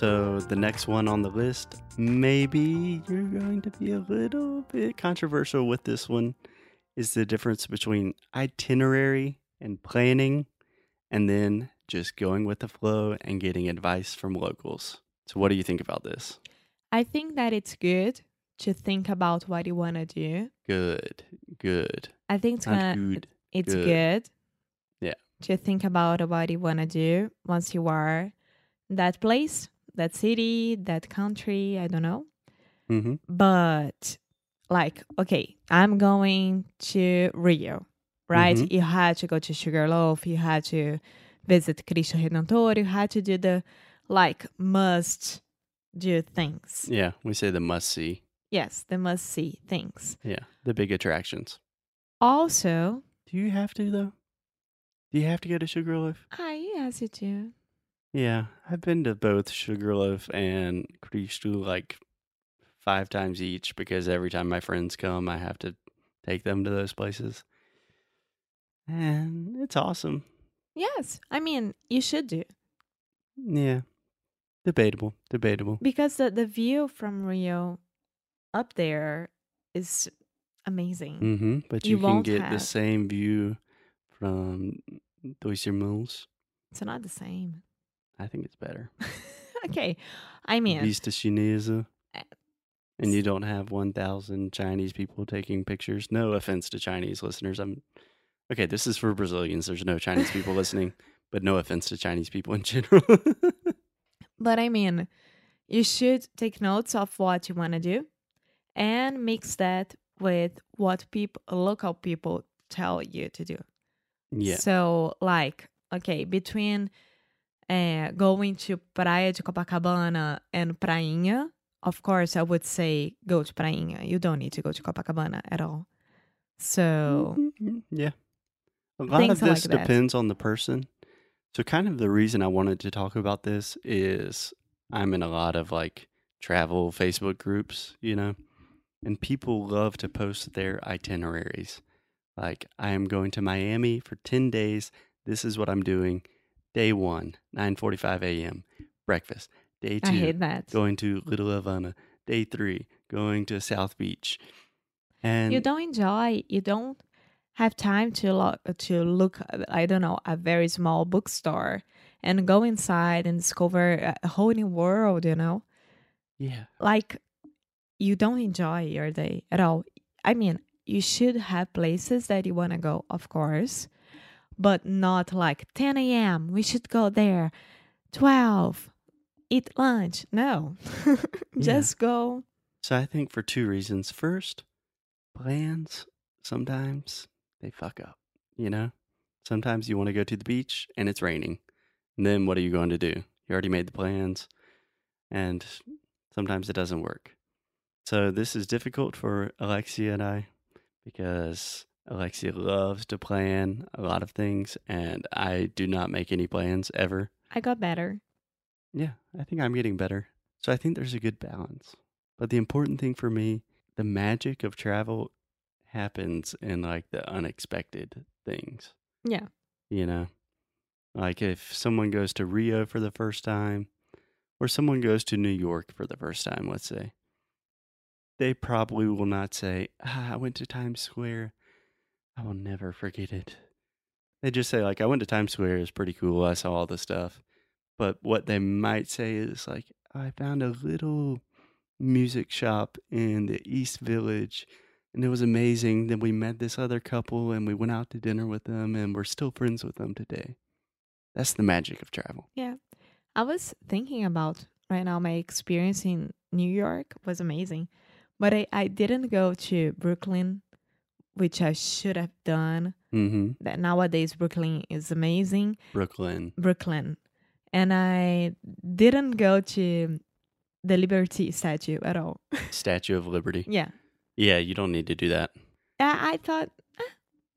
So, the next one on the list, maybe you're going to be a little bit controversial with this one, is the difference between itinerary and planning, and then just going with the flow and getting advice from locals. So, what do you think about this? I think that it's good to think about what you want to do. Good, good. I think it's gonna good. it's good. good. Yeah. To think about what you want to do once you are in that place, that city, that country, I don't know. Mm-hmm. But like, okay, I'm going to Rio, right? Mhm. You had to go to Sugarloaf, you had to visit Cristo Redentor, you had to do the like must do things. Yeah, we say the must see. Yes, the must see things. Yeah, the big attractions. Also, Do you have to though? Do you have to go to Sugarloaf? I yes you do. Yeah, I've been to both Sugarloaf and Cristo like five times each because every time my friends come, I have to take them to those places. And it's awesome. Yes, I mean you should do Yeah. Debatable. Debatable. because the the view from Rio up there is amazing. Mm-hmm. But You you, can get the same view from Dois Irmãos. It's not the same. I think it's better. okay, I mean Vista Chinesa. Uh, And you don't have 1,000 Chinese people taking pictures. No offense to Chinese listeners. I'm okay. This is for Brazilians. There's no Chinese people listening, but no offense to Chinese people in general. But I mean, you should take notes of what you want to do and mix that with what people, local people tell you to do. yeah. So, like, okay, between uh, going to Praia de Copacabana and Prainha, of course, I would say go to Prainha. You don't need to go to Copacabana at all. So, Mhm, Yeah. A lot of this like depends on the person. So, kind of the reason I wanted to talk about this is I'm in a lot of like travel Facebook groups, you know, and people love to post their itineraries. Like, I am going to Miami for 10 days. This is what I'm doing. Day one, 9:45 a.m. breakfast. Day I two, hate that. going to Little Havana. Day three, going to South Beach. And you don't enjoy you don't have time to look to look i don't know a very small bookstore and go inside and discover a- a whole new world you know yeah, like you don't enjoy your day at all i mean you should have places that you want to go of course but not like 10 a.m we should go there 12 eat lunch no just go So I think for two reasons. First, plans sometimes they fuck up, you know? Sometimes you want to go to the beach and it's raining. And then what are you going to do? You already made the plans and sometimes it doesn't work. So this is difficult for Alexia and I because Alexia loves to plan a lot of things and I do not make any plans ever. i got better Yeah, I think I'm getting better. So I think there's a good balance. But the important thing for me, the magic of travel happens in like the unexpected things, yeah you know? Like if someone goes to Rio for the first time or someone goes to New York for the first time, let's say, they probably will not say, ah, I went to Times Square. I will never forget it. They just say, like, I went to Times Square. It's pretty cool. I saw all the stuff. But what they might say is, like, I found a little music shop in the East Village and it was amazing. Then we met this other couple and we went out to dinner with them and we're still friends with them today. That's the magic of travel. Yeah. I was thinking about right now my experience in New York was amazing. But I, I didn't go to Brooklyn, which I should have done. Mm-hmm. That nowadays Brooklyn is amazing. Brooklyn. Brooklyn. and I didn't go to the Liberty statue at all. Statue of Liberty. yeah. Yeah, you don't need to do that. I, I thought, "Eh,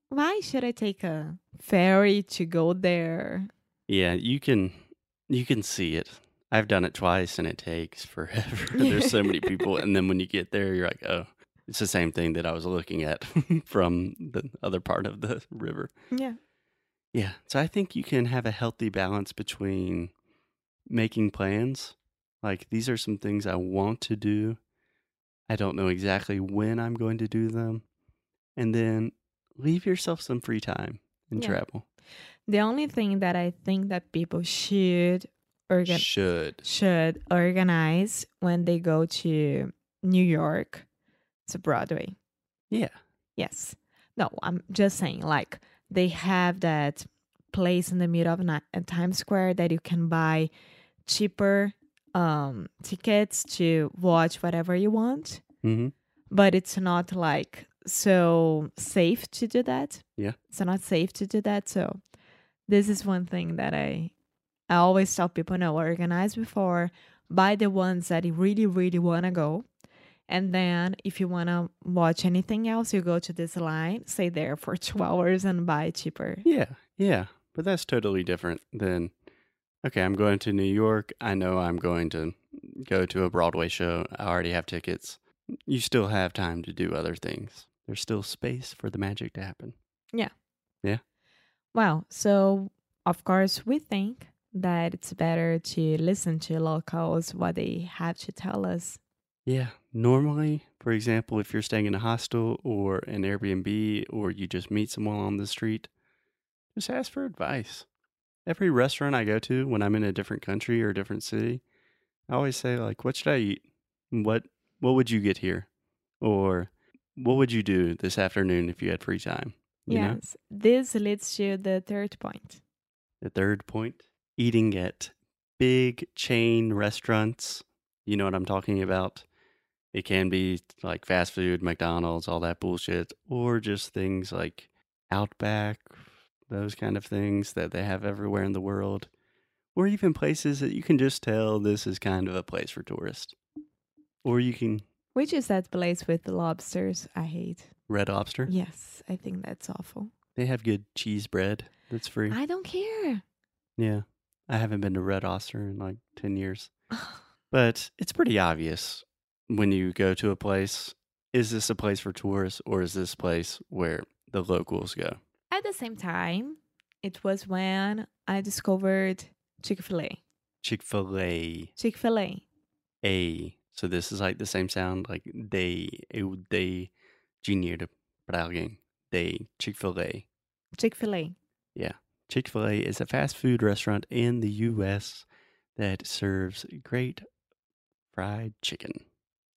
why should I take a ferry to go there? Yeah, you can you can see it. I've done it twice and it takes forever. There's so many people and then when you get there you're like, "Oh, it's the same thing that I was looking at from the other part of the river." Yeah. Yeah. So I think you can have a healthy balance between making plans. Like these are some things I want to do. I don't know exactly when I'm going to do them. And then leave yourself some free time and Yeah. travel. The only thing that I think that people should organ- Should. should organize when they go to New York to Broadway. Yeah. Yes. No, I'm just saying, like, they have that place in the middle of Ni- uh, Times Square that you can buy cheaper um, tickets to watch whatever you want, hmm but it's not like so safe to do that. Yeah. It's not safe to do that. So, this is one thing that I, I always tell people no, organize before, buy the ones that you really, really want to go. And then if you want to watch anything else, you go to this line, stay there for two hours and buy cheaper. Yeah. Yeah. But that's totally different than okay, I'm going to New York. I know I'm going to go to a Broadway show. I already have tickets. You still have time to do other things. There's still space for the magic to happen. Yeah. Yeah. Well, so of course, we think that it's better to listen to locals, what they have to tell us. Yeah. Normally, for example, if you're staying in a hostel or an Airbnb or you just meet someone on the street, just ask for advice. Every restaurant I go to when I'm in a different country or a different city, I always say like, "What should I eat? What what would you get here?" Or "What would you do this afternoon if you had free time?" You know? yes. This leads to the third point. The third point, eating at big chain restaurants. You know what I'm talking about? It can be like fast food, McDonald's, all that bullshit, or just things like Outback, those kind of things that they have everywhere in the world, or even places that you can just tell this is kind of a place for tourists. Or you can Which is that place with the lobsters I hate? Red Lobster. Yes, I think that's awful. They have good cheese bread that's free. I don't care. yeah. I haven't been to Red Lobster in like 10 years. But it's pretty obvious when you go to a place is this a place for tourists or is this place where the locals go? At the same time, it was when I discovered Chick fil A. Chick fil A. Chick fil A. A. So this is like the same sound like they, eu dei dinheiro para alguém. They, Chick fil A. Chick fil A. Yeah. Chick fil A is a fast food restaurant in the U.S. that serves great fried chicken.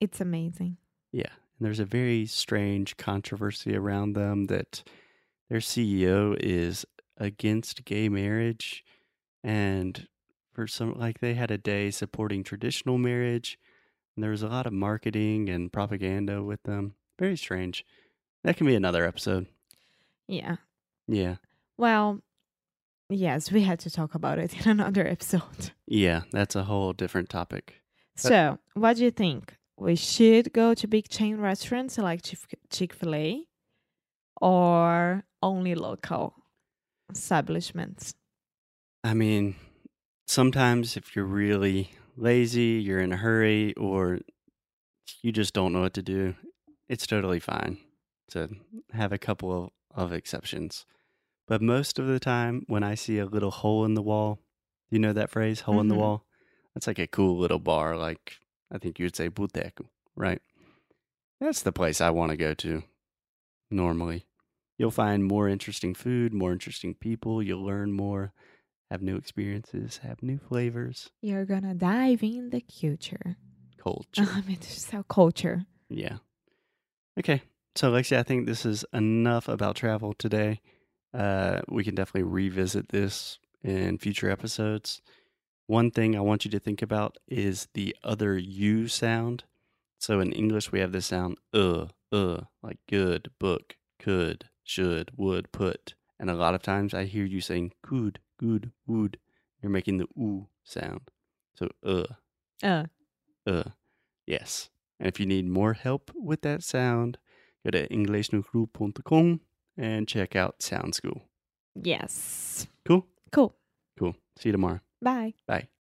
It's amazing. Yeah. And there's a very strange controversy around them that their CEO is against gay marriage. And for some, like, they had a day supporting traditional marriage. And there was a lot of marketing and propaganda with them. Very strange. That can be another episode. Yeah. Yeah. Well, yes, we had to talk about it in another episode. Yeah. That's a whole different topic. So, what do you think? We should go to big chain restaurants like Chick fil A or only local establishments? I mean, sometimes if you're really lazy, you're in a hurry, or you just don't know what to do, it's totally fine to have a couple of, of exceptions. But most of the time, when I see a little hole in the wall, you know that phrase, hole in the Mhm. wall? That's like a cool little bar, like I think you would say boteco, right? That's the place I want to go to normally. You'll find more interesting food, more interesting people, you'll learn more, have new experiences, have new flavors, You're gonna dive in the culture. culture. I mean, just our culture. Yeah. Okay. So, Lexi, I think this is enough about travel today. Uh, we can definitely revisit this in future episodes. One thing I want you to think about is the other U sound. So in English, we have this sound uh, uh, like good, book, could, should, would, put. And a lot of times I hear you saying could, good, would. You're making the oo sound. So uh. Uh. Uh. Yes. And if you need more help with that sound, go to EnglishNucru.com and check out Sound School. Yes. Cool. Cool. Cool. See you tomorrow. Bye. Bye.